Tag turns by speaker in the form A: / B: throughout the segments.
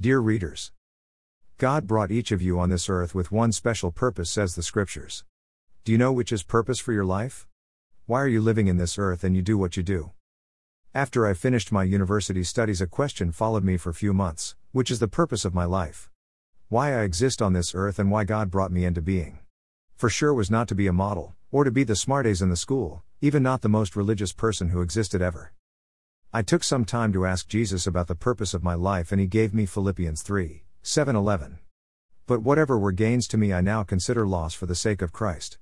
A: Dear readers, God brought each of you on this earth with one special purpose, says the scriptures. Do you know which is purpose for your life? Why are you living in this earth and you do what you do? After I finished my university studies, a question followed me for few months which is the purpose of my life? Why I exist on this earth and why God brought me into being. For sure was not to be a model, or to be the smartass in the school, even not the most religious person who existed ever. I took some time to ask Jesus about the purpose of my life and he gave me Philippians 3 7 11. But whatever were gains to me, I now consider loss for the sake of Christ.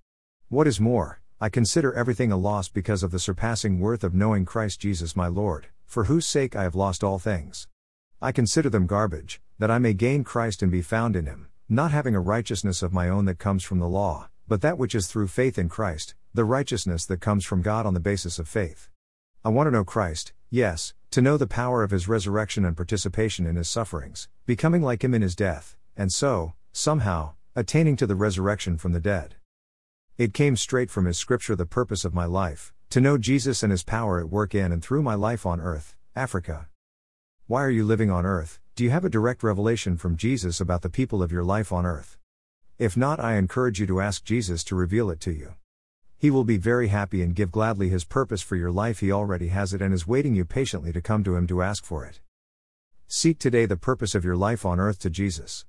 A: What is more, I consider everything a loss because of the surpassing worth of knowing Christ Jesus my Lord, for whose sake I have lost all things. I consider them garbage, that I may gain Christ and be found in him, not having a righteousness of my own that comes from the law, but that which is through faith in Christ, the righteousness that comes from God on the basis of faith. I want to know Christ, yes, to know the power of his resurrection and participation in his sufferings, becoming like him in his death, and so, somehow, attaining to the resurrection from the dead. It came straight from his scripture the purpose of my life, to know Jesus and his power at work in and through my life on earth, Africa. Why are you living on earth? Do you have a direct revelation from Jesus about the people of your life on earth? If not, I encourage you to ask Jesus to reveal it to you. He will be very happy and give gladly his purpose for your life. He already has it and is waiting you patiently to come to him to ask for it. Seek today the purpose of your life on earth to Jesus.